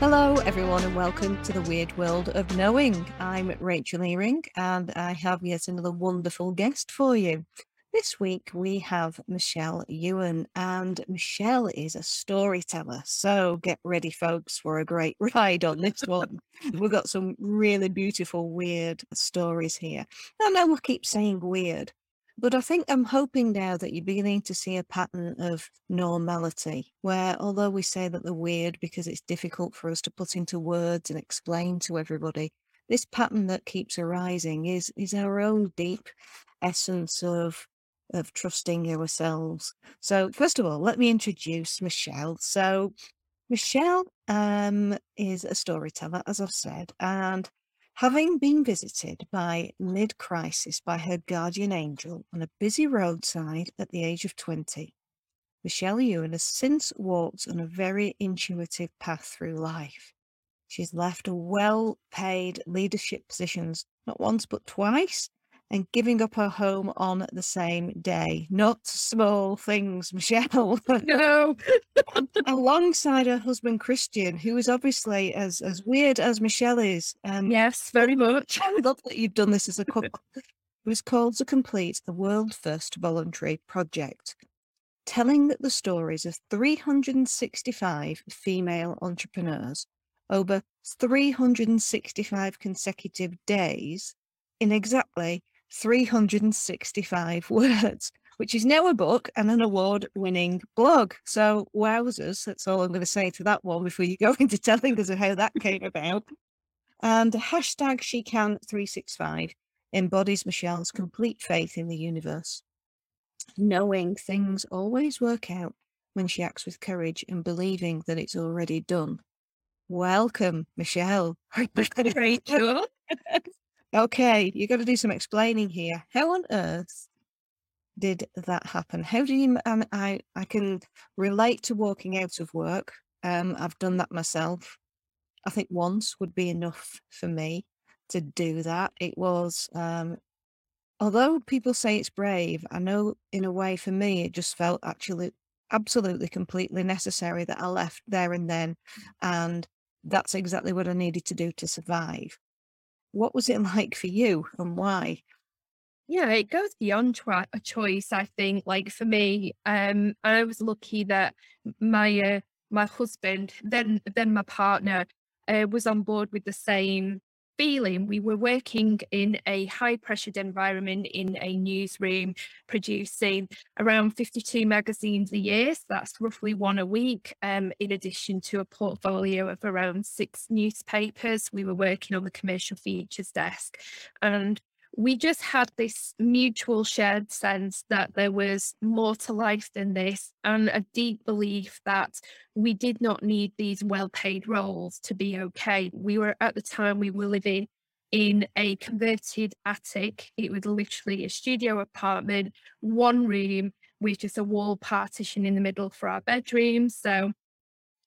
Hello, everyone, and welcome to the weird world of knowing. I'm Rachel Earing, and I have yet another wonderful guest for you. This week we have Michelle Ewen, and Michelle is a storyteller. So get ready, folks, for a great ride on this one. We've got some really beautiful, weird stories here. I know I keep saying weird, but I think I'm hoping now that you're beginning to see a pattern of normality, where although we say that they're weird because it's difficult for us to put into words and explain to everybody, this pattern that keeps arising is is our own deep essence of of trusting ourselves. So first of all, let me introduce Michelle. So Michelle um, is a storyteller, as I've said, and Having been visited by mid crisis by her guardian angel on a busy roadside at the age of 20, Michelle Ewen has since walked on a very intuitive path through life. She's left well paid leadership positions not once but twice and giving up her home on the same day. Not small things, Michelle. no. Alongside her husband Christian, who is obviously as as weird as Michelle is. Um, yes, very much. I love that you've done this as a couple. it was called to complete the world first voluntary project, telling the stories of 365 female entrepreneurs over 365 consecutive days in exactly 365 words, which is now a book and an award winning blog. So, wowzers, that's all I'm going to say to that one before you go into telling us how that came about. And hashtag she can 365 embodies Michelle's complete faith in the universe, knowing things always work out when she acts with courage and believing that it's already done. Welcome, Michelle. Rachel. Okay, you've got to do some explaining here. How on earth did that happen? How do you? Um, I I can relate to walking out of work. Um, I've done that myself. I think once would be enough for me to do that. It was, um, although people say it's brave, I know in a way for me it just felt actually absolutely completely necessary that I left there and then, and that's exactly what I needed to do to survive. What was it like for you and why? Yeah, it goes beyond a choice. I think, like for me, um, I was lucky that my uh, my husband, then then my partner, uh, was on board with the same feeling. We were working in a high pressured environment in a newsroom, producing around 52 magazines a year. So that's roughly one a week, um, in addition to a portfolio of around six newspapers. We were working on the commercial features desk. And we just had this mutual shared sense that there was more to life than this and a deep belief that we did not need these well-paid roles to be okay. We were at the time we were living in a converted attic. It was literally a studio apartment one room with just a wall partition in the middle for our bedroom. So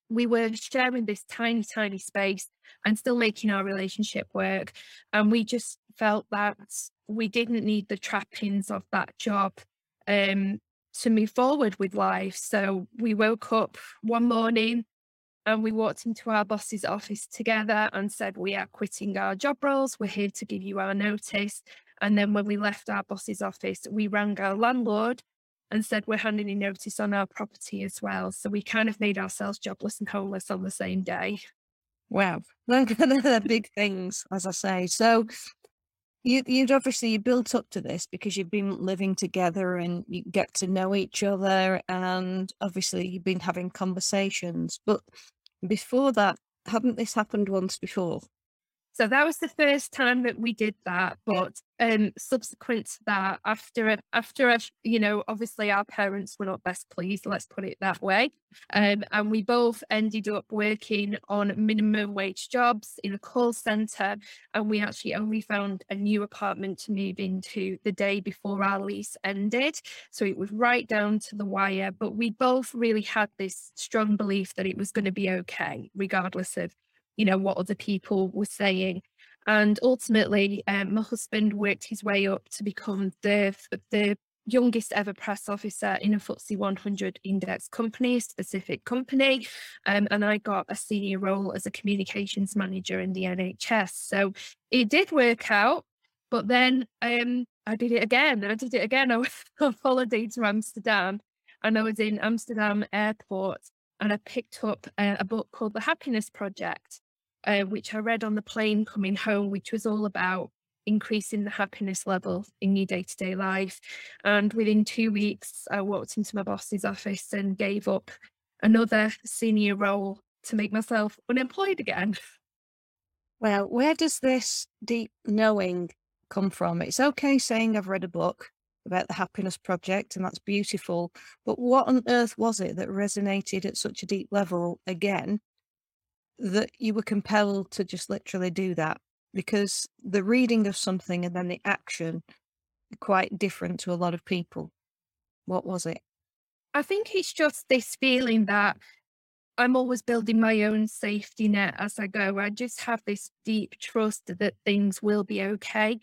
we were sharing this tiny tiny space and still making our relationship work. And we just felt that we didn't need the trappings of that job um, to move forward with life. So we woke up one morning and we walked into our boss's office together and said, We are quitting our job roles. We're here to give you our notice. And then when we left our boss's office, we rang our landlord and said, We're handing in notice on our property as well. So we kind of made ourselves jobless and homeless on the same day. Wow. They're big things, as I say. So you you'd obviously you built up to this because you've been living together and you get to know each other and obviously you've been having conversations. But before that, hadn't this happened once before? So that was the first time that we did that. But um, subsequent to that, after after a, you know, obviously our parents were not best pleased. Let's put it that way. Um, and we both ended up working on minimum wage jobs in a call center, and we actually only found a new apartment to move into the day before our lease ended. So it was right down to the wire. But we both really had this strong belief that it was going to be okay, regardless of you know, what other people were saying. And ultimately, um, my husband worked his way up to become the the youngest ever press officer in a FTSE 100 index company, specific company. Um, and I got a senior role as a communications manager in the NHS. So it did work out. But then um, I did it again. I did it again. I went on holiday to Amsterdam and I was in Amsterdam airport and I picked up a, a book called The Happiness Project, uh, which I read on the plane coming home, which was all about increasing the happiness level in your day to day life. And within two weeks, I walked into my boss's office and gave up another senior role to make myself unemployed again. Well, where does this deep knowing come from? It's okay saying I've read a book about the happiness project and that's beautiful, but what on earth was it that resonated at such a deep level again that you were compelled to just literally do that? because the reading of something and then the action are quite different to a lot of people. What was it? I think it's just this feeling that I'm always building my own safety net as I go. I just have this deep trust that things will be okay.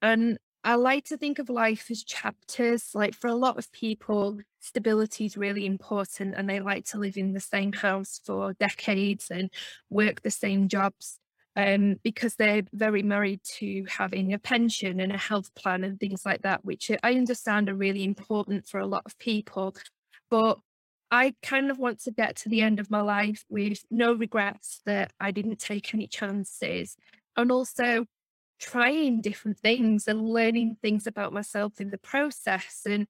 And I like to think of life as chapters. Like for a lot of people, stability is really important and they like to live in the same house for decades and work the same jobs um, because they're very married to having a pension and a health plan and things like that, which I understand are really important for a lot of people. But I kind of want to get to the end of my life with no regrets that I didn't take any chances and also trying different things and learning things about myself in the process and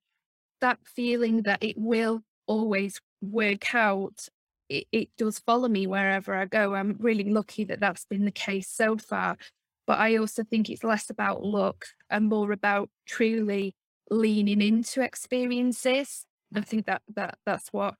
that feeling that it will always work out it, it does follow me wherever I go. I'm really lucky that that's been the case so far. But I also think it's less about luck and more about truly leaning into experiences. I think that that that's what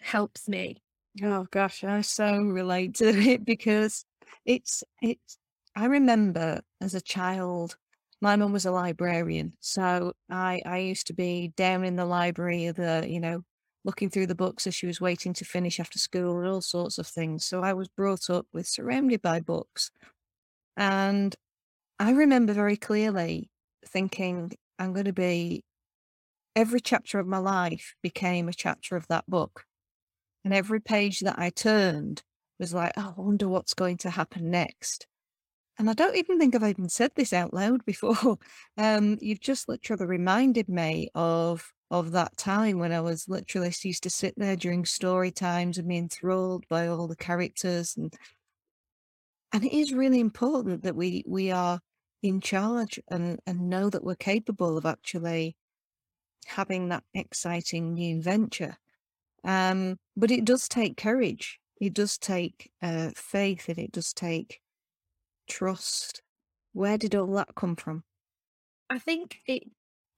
helps me. Oh gosh, I so relate to it because it's it's I remember as a child, my mum was a librarian. So I I used to be down in the library, the, you know, looking through the books as she was waiting to finish after school and all sorts of things. So I was brought up with surrounded by books. And I remember very clearly thinking, I'm going to be, every chapter of my life became a chapter of that book. And every page that I turned was like, oh, I wonder what's going to happen next. And I don't even think I've even said this out loud before. Um, you've just literally reminded me of of that time when I was literally used to sit there during story times and be enthralled by all the characters and and it is really important that we we are in charge and and know that we're capable of actually having that exciting new venture. Um, but it does take courage. It does take uh, faith and it does take trust. Where did all that come from? I think it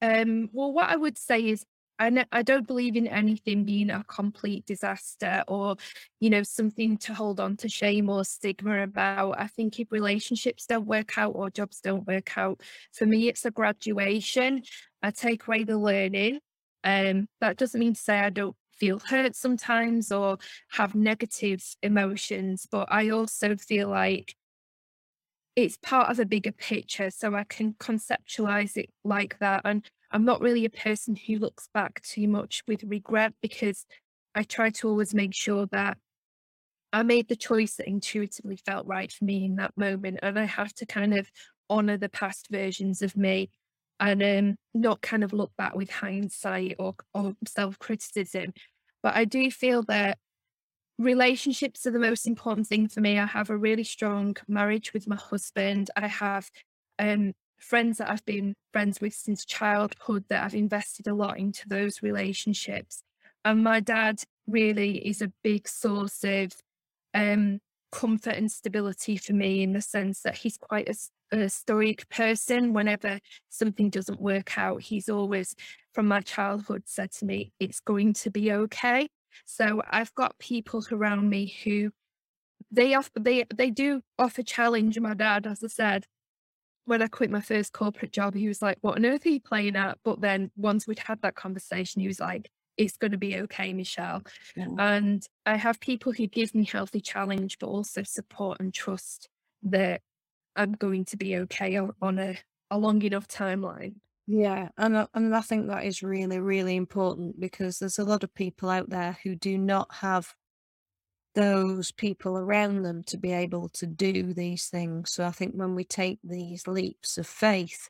um, well, what I would say is I, I don't believe in anything being a complete disaster or, you know, something to hold on to shame or stigma about. I think if relationships don't work out or jobs don't work out, for me, it's a graduation. I take away the learning. Um, that doesn't mean to say I don't feel hurt sometimes or have negative emotions, but I also feel like it's part of a bigger picture so I can conceptualize it like that. And I'm not really a person who looks back too much with regret because I try to always make sure that I made the choice that intuitively felt right for me in that moment. And I have to kind of honor the past versions of me and um, not kind of look back with hindsight or, or self criticism. But I do feel that relationships are the most important thing for me. I have a really strong marriage with my husband. I have um, friends that I've been friends with since childhood that I've invested a lot into those relationships. And my dad really is a big source of um, comfort and stability for me in the sense that he's quite a, a stoic person. Whenever something doesn't work out, he's always, from my childhood, said to me, It's going to be okay. So I've got people around me who they offer they they do offer challenge my dad, as I said. When I quit my first corporate job, he was like, What on earth are you playing at? But then once we'd had that conversation, he was like, It's gonna be okay, Michelle. Yeah. And I have people who give me healthy challenge, but also support and trust that I'm going to be okay on a, a long enough timeline. Yeah, and I, and I think that is really, really important because there's a lot of people out there who do not have those people around them to be able to do these things. So I think when we take these leaps of faith,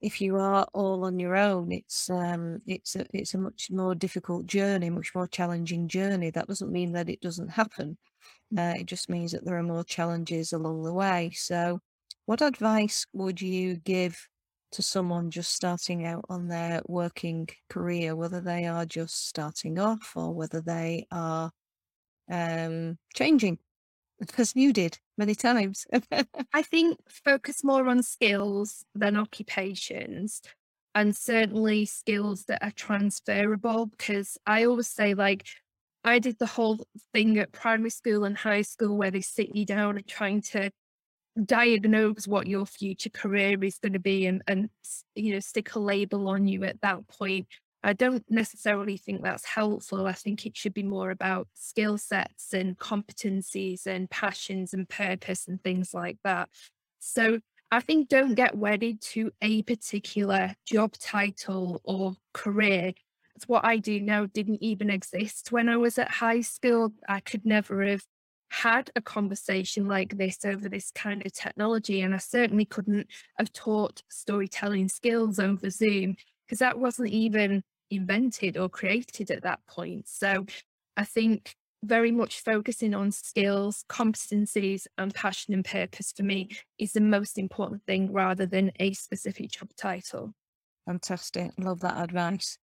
if you are all on your own, it's um, it's a it's a much more difficult journey, much more challenging journey. That doesn't mean that it doesn't happen. Uh, it just means that there are more challenges along the way. So, what advice would you give to someone just starting out on their working career, whether they are just starting off or whether they are um, changing, as you did many times? I think focus more on skills than occupations and certainly skills that are transferable because I always say like I did the whole thing at primary school and high school where they sit you down and trying to diagnose what your future career is going to be and and you know stick a label on you at that point. I don't necessarily think that's helpful. I think it should be more about skill sets and competencies and passions and purpose and things like that. So i think don't get wedded to a particular job title or career. It's what i do now didn't even exist when i was at high school. I could never have had a conversation like this over this kind of technology. And I certainly couldn't have taught storytelling skills over Zoom because that wasn't even invented or created at that point. So I think very much focusing on skills, competencies, and passion and purpose for me is the most important thing rather than a specific job title. Fantastic. Love that advice.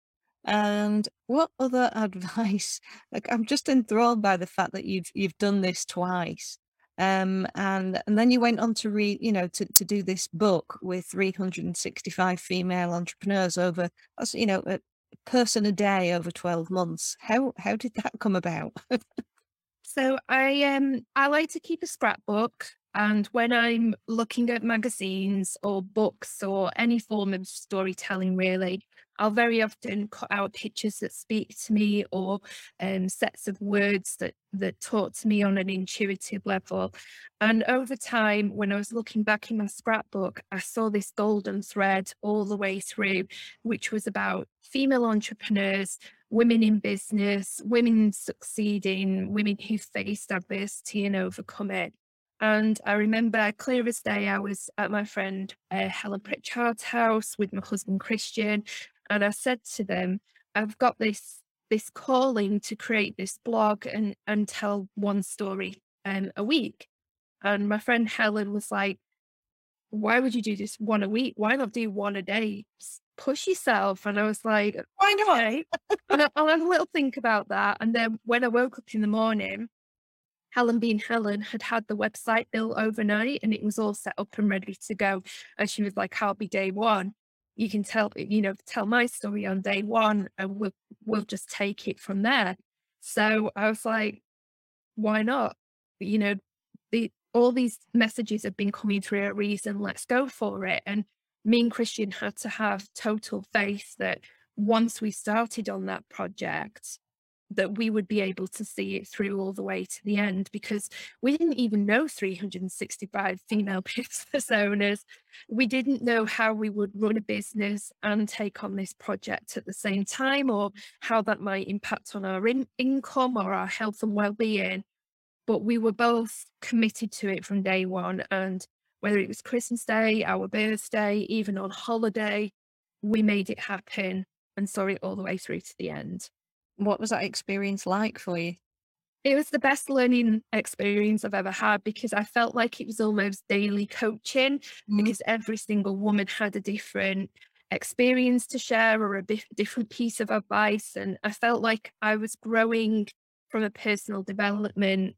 And what other advice? Like, I'm just enthralled by the fact that you've you've done this twice. Um, and and then you went on to read, you know, to, to do this book with 365 female entrepreneurs over, you know, a person a day over 12 months. How how did that come about? So I um I like to keep a scrapbook and when I'm looking at magazines or books or any form of storytelling, really, I'll very often cut out pictures that speak to me or um, sets of words that that talk to me on an intuitive level. And over time, when I was looking back in my scrapbook, I saw this golden thread all the way through, which was about female entrepreneurs, women in business, women succeeding, women who faced adversity and overcome it. And I remember clear as day, I was at my friend uh, Helen Pritchard's house with my husband Christian, and I said to them, "I've got this this calling to create this blog and and tell one story um, a week." And my friend Helen was like, "Why would you do this one a week? Why not do one a day? push yourself." And I was like, "Why not?" Okay. I'll have a little think about that. And then when I woke up in the morning Helen being Helen had had the website built overnight and it was all set up and ready to go. And she was like, I'll be day one. You can tell, you know, tell my story on day one and we'll we'll just take it from there. So I was like, why not? You know, the all these messages have been coming through a reason, let's go for it. And me and Christian had to have total faith that once we started on that project, that we would be able to see it through all the way to the end because we didn't even know 365 female business owners. We didn't know how we would run a business and take on this project at the same time or how that might impact on our in- income or our health and well-being. But we were both committed to it from day one. And whether it was Christmas Day, our birthday, even on holiday, we made it happen and saw it all the way through to the end. What was that experience like for you? It was the best learning experience I've ever had because I felt like it was almost daily coaching mm. because every single woman had a different experience to share or a bit different piece of advice. And I felt like I was growing from a personal development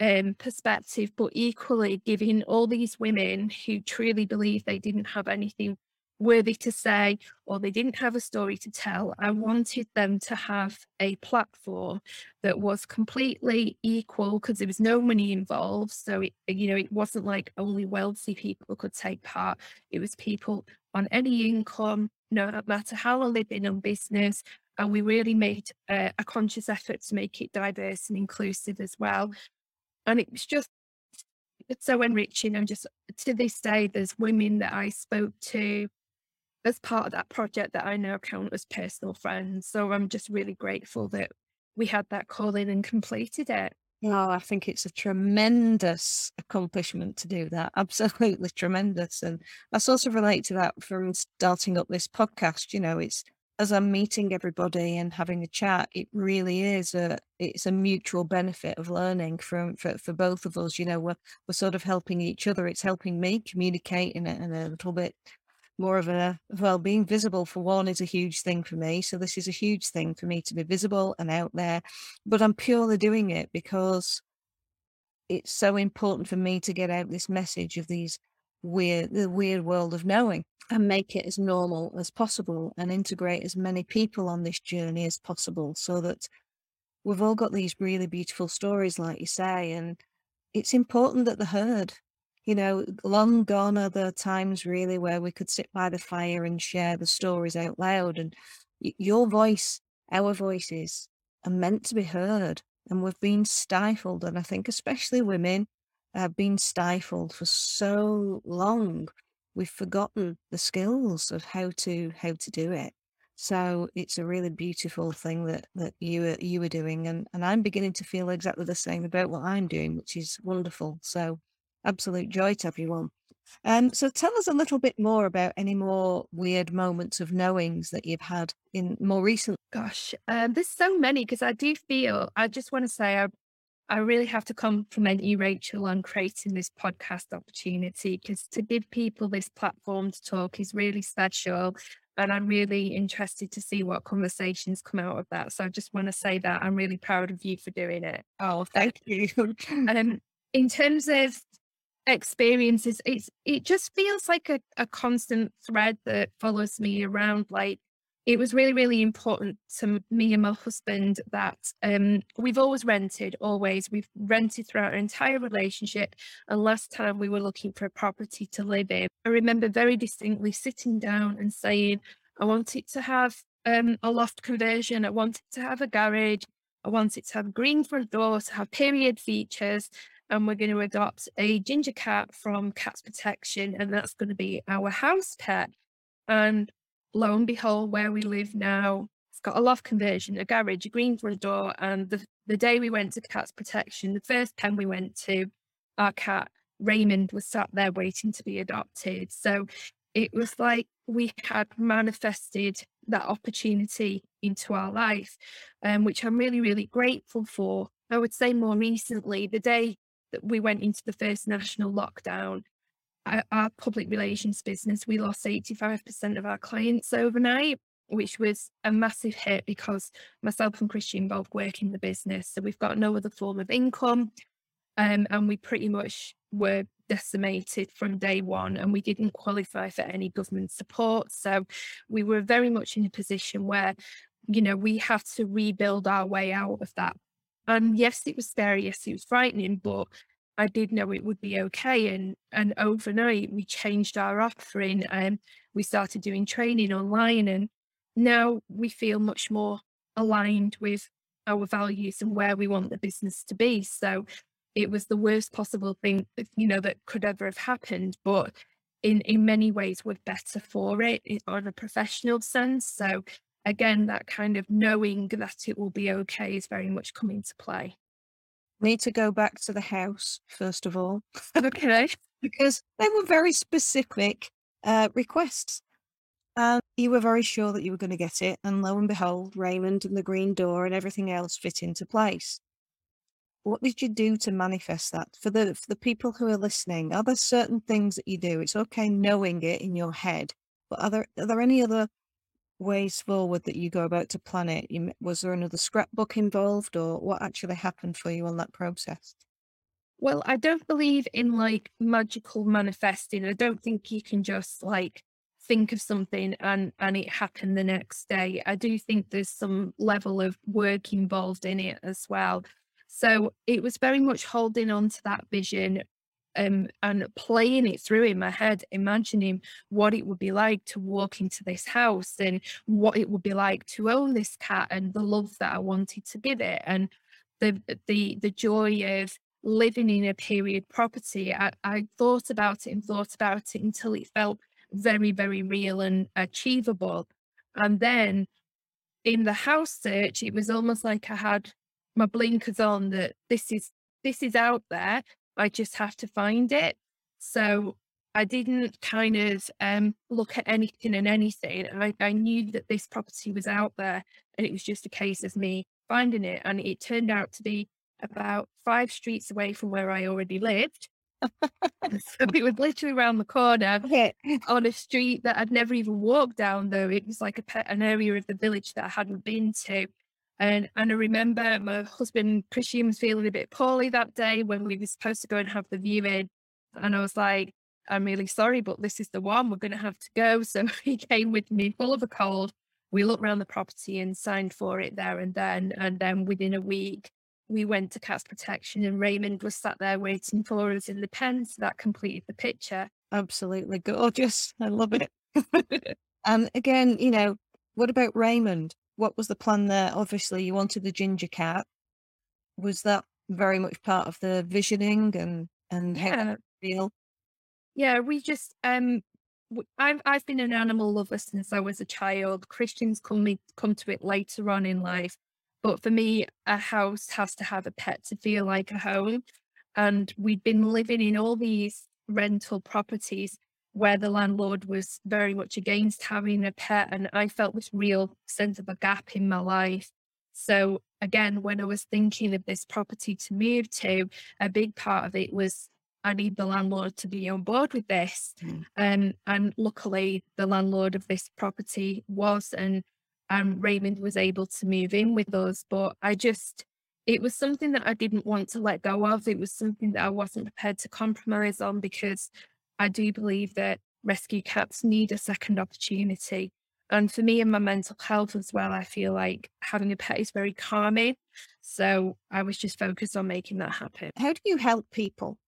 um, perspective, but equally giving all these women who truly believe they didn't have anything worthy to say or they didn't have a story to tell. I wanted them to have a platform that was completely equal because there was no money involved. So, it, you know, it wasn't like only wealthy people could take part. It was people on any income, no matter how they'd been in business. And we really made uh, a conscious effort to make it diverse and inclusive as well. And it was just it's so enriching. And just to this day, there's women that I spoke to as part of that project that I now count as personal friends. So I'm just really grateful that we had that call in and completed it. Oh, I think it's a tremendous accomplishment to do that. Absolutely tremendous. And I sort of relate to that from starting up this podcast. You know, it's as I'm meeting everybody and having a chat, it really is a it's a mutual benefit of learning from for, for both of us. You know, we're we're sort of helping each other. It's helping me communicate in a, in a little bit more of a well being visible for one is a huge thing for me so this is a huge thing for me to be visible and out there but i'm purely doing it because it's so important for me to get out this message of these weird the weird world of knowing and make it as normal as possible and integrate as many people on this journey as possible so that we've all got these really beautiful stories like you say and it's important that they're heard you know, long gone are the times really where we could sit by the fire and share the stories out loud. And your voice, our voices, are meant to be heard. And we've been stifled. And I think, especially women, have been stifled for so long. We've forgotten the skills of how to how to do it. So it's a really beautiful thing that that you you were doing, and and I'm beginning to feel exactly the same about what I'm doing, which is wonderful. So absolute joy to everyone. Um, so tell us a little bit more about any more weird moments of knowings that you've had in more recent. Gosh, um, there's so many because I do feel I just want to say I, I really have to compliment you, Rachel, on creating this podcast opportunity because to give people this platform to talk is really special. And I'm really interested to see what conversations come out of that. So I just want to say that I'm really proud of you for doing it. Oh, thank you. um, in terms of experiences it's it just feels like a, a constant thread that follows me around like it was really really important to me and my husband that um, we've always rented always. We've rented throughout our entire relationship and last time we were looking for a property to live in i remember very distinctly sitting down and saying i wanted to have um, a loft conversion i wanted to have a garage i wanted to have green front door to have period features and we're going to adopt a ginger cat from Cats Protection, and that's going to be our house pet. And lo and behold, where we live now, it's got a loft conversion, a garage, a green front door. And the, the day we went to Cats Protection, the first pen we went to, our cat Raymond was sat there waiting to be adopted. So it was like we had manifested that opportunity into our life, um, which I'm really, really grateful for. I would say more recently, the day that we went into the first national lockdown, our, our public relations business, we lost 85% of our clients overnight, which was a massive hit because myself and Christian both work in the business. So we've got no other form of income. Um, and we pretty much were decimated from day one and we didn't qualify for any government support. So we were very much in a position where, you know, we have to rebuild our way out of that and yes, it was scary. Yes, it was frightening, but I did know it would be okay. And and overnight, we changed our offering and we started doing training online. And now we feel much more aligned with our values and where we want the business to be. So it was the worst possible thing, uh, you know, that could ever have happened. But in in many ways, we're better for it eh, on a professional sense. So again, that kind of knowing that it will be okay is very much coming to play. Need to go back to the house, first of all. okay. because they were very specific uh, requests. And you were very sure that you were going to get it. And lo and behold, Raymond and the green door and everything else fit into place. What did you do to manifest that? For the for the people who are listening, are there certain things that you do? It's okay knowing it in your head, but are there are there any other ways forward that you go about to plan it? You, was there another scrapbook involved, or what actually happened for you on that process? Well, I don't believe in like magical manifesting. I don't think you can just like think of something and and it happen the next day. I do think there's some level of work involved in it as well. So it was very much holding on to that vision, um, and playing it through in my head, imagining what it would be like to walk into this house and what it would be like to own this cat and the love that I wanted to give it and the the the joy of living in a period property. I, I thought about it and thought about it until it felt very, very real and achievable. And then in the house search, it was almost like I had my blinkers on that this is this is out there. I just have to find it. So I didn't kind of um, look at anything and anything. I, I knew that this property was out there and it was just a case of me finding it. And it turned out to be about five streets away from where I already lived. so it was literally around the corner Okay. on a street that I'd never even walked down, though. It was like a an area of the village that I hadn't been to. And, and I remember my husband Christian was feeling a bit poorly that day when we were supposed to go and have the viewing. And I was like, I'm really sorry, but this is the one. We're going to have to go. So he came with me full of a cold. We looked around the property and signed for it there and then. And then within a week, we went to Cats Protection and Raymond was sat there waiting for us in the pen. So that completed the picture. Absolutely gorgeous. I love it. and um, again, you know, what about Raymond? What was the plan there? Obviously, you wanted the ginger cat. Was that very much part of the visioning and and how Yeah. feel? Yeah, we just um I've I've been an animal lover since I was a child. Christians come me come to it later on in life. But for me, a house has to have a pet to feel like a home. And we'd been living in all these rental properties where the landlord was very much against having a pet. And I felt this real sense of a gap in my life. So again, when I was thinking of this property to move to, a big part of it was I need the landlord to be on board with this. Mm. Um, and luckily, the landlord of this property was, and um, Raymond was able to move in with us. But I just, it was something that I didn't want to let go of. It was something that I wasn't prepared to compromise on because I do believe that rescue cats need a second opportunity. And for me and my mental health as well, I feel like having a pet is very calming. So I was just focused on making that happen. How do you help people?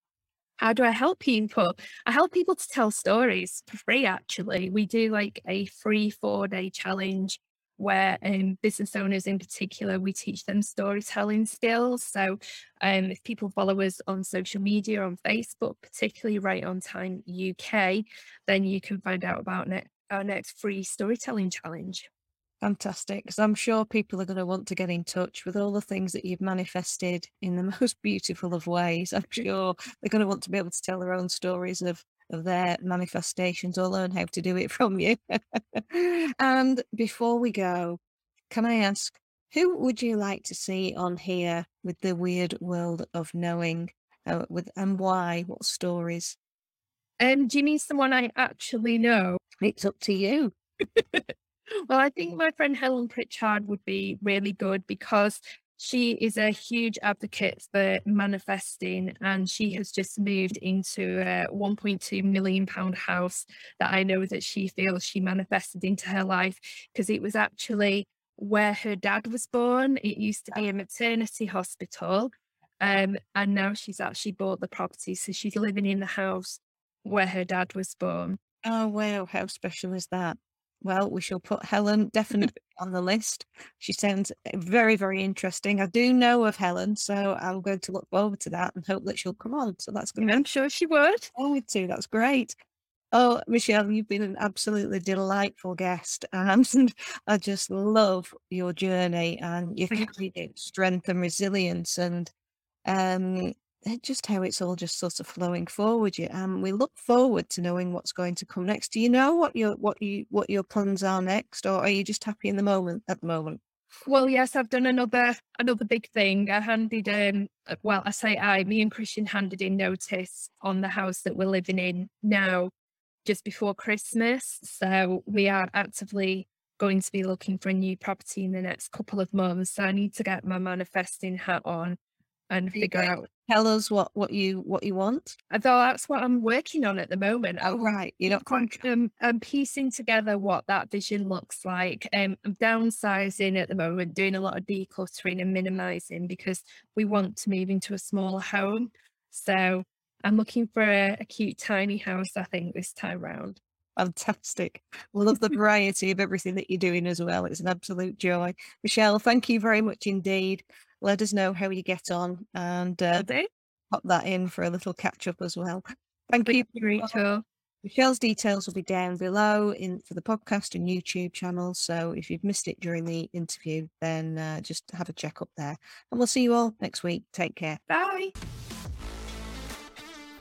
How do I help people? I help people to tell stories for free, actually. We do like a free four day challenge where um, business owners in particular, we teach them storytelling skills. So um, if people follow us on social media, on Facebook, particularly Write on Time UK, then you can find out about ne- our next free storytelling challenge. Fantastic. Because I'm sure people are going to want to get in touch with all the things that you've manifested in the most beautiful of ways. I'm sure they're going to want to be able to tell their own stories of, of their manifestations or learn how to do it from you. and before we go, can I ask, who would you like to see on here with the weird world of knowing? Uh, with and why? What stories? Um, do you mean someone I actually know? It's up to you. Well, I think my friend Helen Pritchard would be really good because she is a huge advocate for manifesting and she has just moved into a 1.2 million pound house that I know that she feels she manifested into her life because it was actually where her dad was born. It used to be a maternity hospital. Um, and now she's actually bought the property. So she's living in the house where her dad was born. Oh, wow. How special is that? Well, we shall put Helen definitely on the list. She sounds uh, very, very interesting. I do know of Helen, so I'm going to look forward to that and hope that she'll come on. So that's going to I'm sure she would. forward to. That's great. Oh, Michelle, you've been an absolutely delightful guest, and I just love your journey and your Thank kind of strength and resilience, and um, eh, just how it's all just sort of flowing forward. You, um, we look forward to knowing what's going to come next. Do you know what your what you what your plans are next, or are you just happy in the moment at the moment? Well, yes, I've done another another big thing. I handed um uh, well, I say I, me and Christian handed in notice on the house that we're living in now just before Christmas. So we are actively going to be looking for a new property in the next couple of months. So I need to get my manifesting hat on and you figure out Tell us what what you what you want. although that's what I'm working on at the moment. Oh, right, you're not quite. um, I'm piecing together what that vision looks like. Um, I'm downsizing at the moment, doing a lot of decluttering and minimizing because we want to move into a smaller home. So I'm looking for a, a cute tiny house, I think, this time round. Fantastic. We love the variety of everything that you're doing as well. It's an absolute joy. Michelle, thank you very much indeed. Let us know how you get on and uh, pop that in for a little catch up as well. Thank Thank you. Rachel. Michelle's details will be down below in for the podcast and YouTube channel. So if you've missed it during the interview, then uh, just have a check up there. And we'll see you all next week. Take care. Bye.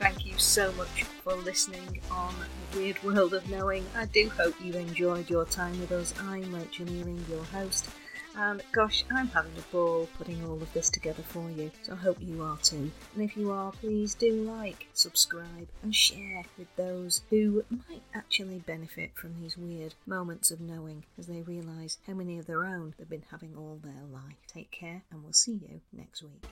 Thank you so much for listening on the Weird World of Knowing. I do hope you enjoyed your time with us. I'm Rachel Earing, your host. And gosh, I'm having a ball putting all of this together for you, so I hope you are too. And if you are, please do like, subscribe, and share with those who might actually benefit from these weird moments of knowing as they realise how many of their own they've been having all their life. Take care, and we'll see you next week.